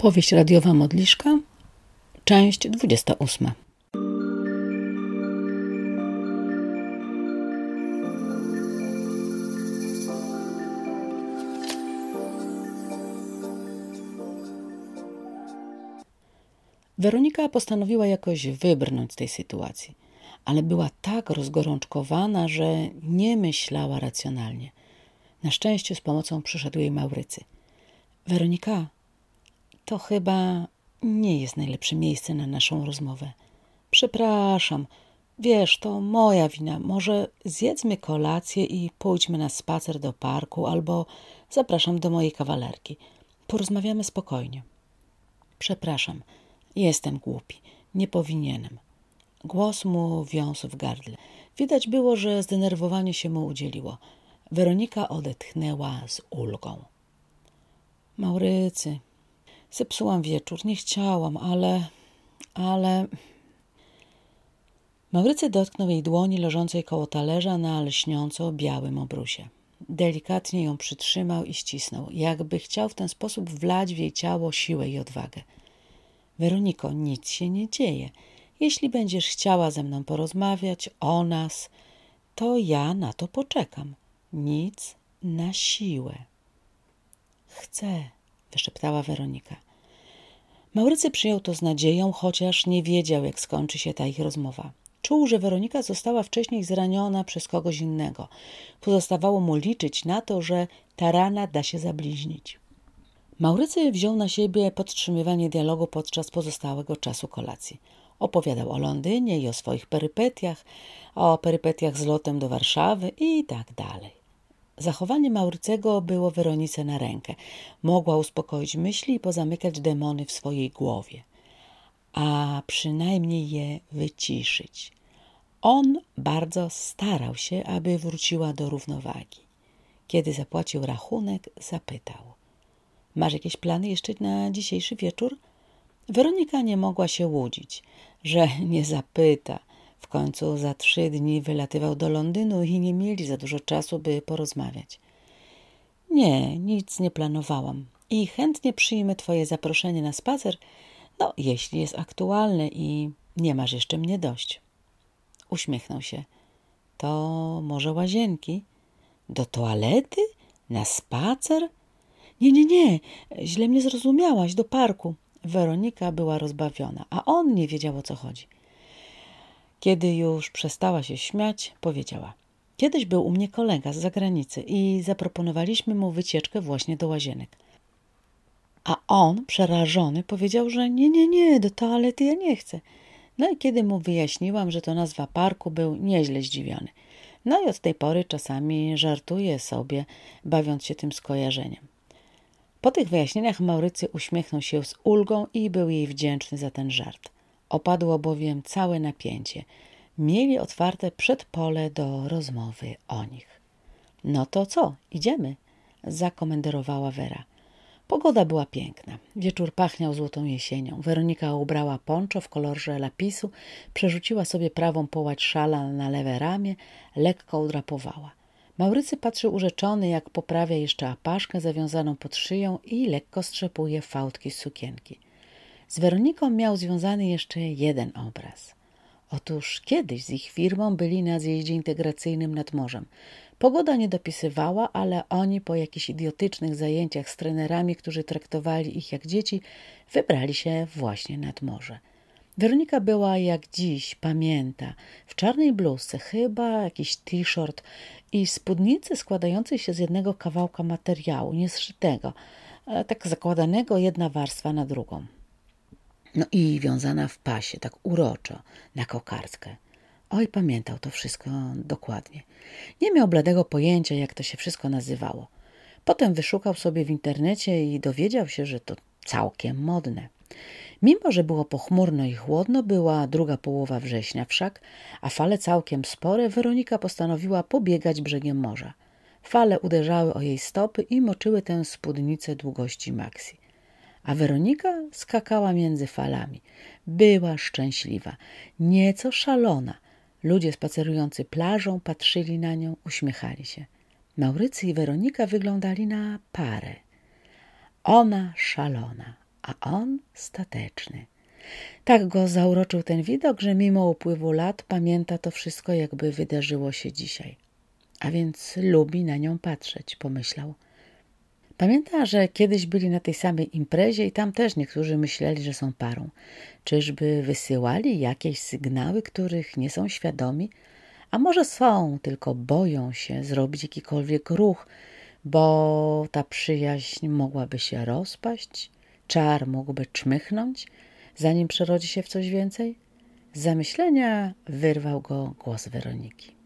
Powieść radiowa Modliszka, część 28. Weronika postanowiła jakoś wybrnąć z tej sytuacji, ale była tak rozgorączkowana, że nie myślała racjonalnie. Na szczęście z pomocą przyszedł jej Maurycy. Weronika, to chyba nie jest najlepsze miejsce na naszą rozmowę. Przepraszam, wiesz, to moja wina. Może zjedzmy kolację i pójdźmy na spacer do parku, albo zapraszam do mojej kawalerki. Porozmawiamy spokojnie. Przepraszam, jestem głupi. Nie powinienem. Głos mu wiązł w gardle. Widać było, że zdenerwowanie się mu udzieliło. Weronika odetchnęła z ulgą. Maurycy, zepsułam wieczór, nie chciałam, ale, ale... Maurycy dotknął jej dłoni leżącej koło talerza na lśniąco białym obrusie. Delikatnie ją przytrzymał i ścisnął, jakby chciał w ten sposób wlać w jej ciało siłę i odwagę. Weroniko, nic się nie dzieje. Jeśli będziesz chciała ze mną porozmawiać o nas, to ja na to poczekam. Nic na siłę. Chcę, wyszeptała Weronika. Maurycy przyjął to z nadzieją, chociaż nie wiedział, jak skończy się ta ich rozmowa. Czuł, że Weronika została wcześniej zraniona przez kogoś innego. Pozostawało mu liczyć na to, że ta rana da się zabliźnić. Maurycy wziął na siebie podtrzymywanie dialogu podczas pozostałego czasu kolacji. Opowiadał o Londynie i o swoich perypetiach, o perypetiach z lotem do Warszawy i tak dalej. Zachowanie Maurycego było Weronice na rękę. Mogła uspokoić myśli i pozamykać demony w swojej głowie, a przynajmniej je wyciszyć. On bardzo starał się, aby wróciła do równowagi. Kiedy zapłacił rachunek, zapytał: Masz jakieś plany jeszcze na dzisiejszy wieczór? Weronika nie mogła się łudzić, że nie zapyta w końcu za trzy dni wylatywał do Londynu i nie mieli za dużo czasu, by porozmawiać. Nie, nic nie planowałam i chętnie przyjmę Twoje zaproszenie na spacer, no jeśli jest aktualne i nie masz jeszcze mnie dość. Uśmiechnął się. To może łazienki? Do toalety? Na spacer? Nie, nie, nie, źle mnie zrozumiałaś, do parku. Weronika była rozbawiona, a on nie wiedział o co chodzi. Kiedy już przestała się śmiać, powiedziała: Kiedyś był u mnie kolega z zagranicy i zaproponowaliśmy mu wycieczkę właśnie do łazienek. A on, przerażony, powiedział, że nie, nie, nie, do toalety ja nie chcę. No i kiedy mu wyjaśniłam, że to nazwa parku, był nieźle zdziwiony. No i od tej pory czasami żartuje sobie, bawiąc się tym skojarzeniem. Po tych wyjaśnieniach Maurycy uśmiechnął się z ulgą i był jej wdzięczny za ten żart. Opadło bowiem całe napięcie. Mieli otwarte przedpole do rozmowy o nich. No to co, idziemy? zakomenderowała Wera. Pogoda była piękna. Wieczór pachniał złotą jesienią. Weronika ubrała ponczo w kolorze lapisu, przerzuciła sobie prawą połać szala na lewe ramię, lekko udrapowała. Maurycy patrzył urzeczony, jak poprawia jeszcze apaszkę zawiązaną pod szyją i lekko strzepuje fałdki z sukienki. Z Weroniką miał związany jeszcze jeden obraz. Otóż kiedyś z ich firmą byli na zjeździe integracyjnym nad morzem. Pogoda nie dopisywała, ale oni po jakichś idiotycznych zajęciach z trenerami, którzy traktowali ich jak dzieci, wybrali się właśnie nad morze. Weronika była jak dziś, pamięta, w czarnej bluzce, chyba jakiś t-shirt i spódnicy składającej się z jednego kawałka materiału, niezszytego, tak zakładanego jedna warstwa na drugą. No i wiązana w pasie, tak uroczo, na kokardkę. Oj, pamiętał to wszystko dokładnie. Nie miał bladego pojęcia, jak to się wszystko nazywało. Potem wyszukał sobie w internecie i dowiedział się, że to całkiem modne. Mimo, że było pochmurno i chłodno, była druga połowa września wszak, a fale całkiem spore, Weronika postanowiła pobiegać brzegiem morza. Fale uderzały o jej stopy i moczyły tę spódnicę długości Maxi a Weronika skakała między falami. Była szczęśliwa, nieco szalona. Ludzie spacerujący plażą patrzyli na nią, uśmiechali się. Maurycy i Weronika wyglądali na parę. Ona szalona, a on stateczny. Tak go zauroczył ten widok, że mimo upływu lat pamięta to wszystko, jakby wydarzyło się dzisiaj. A więc lubi na nią patrzeć, pomyślał. Pamięta, że kiedyś byli na tej samej imprezie i tam też niektórzy myśleli, że są parą. Czyżby wysyłali jakieś sygnały, których nie są świadomi? A może są, tylko boją się zrobić jakikolwiek ruch, bo ta przyjaźń mogłaby się rozpaść, czar mógłby czmychnąć, zanim przerodzi się w coś więcej? Z zamyślenia wyrwał go głos Weroniki.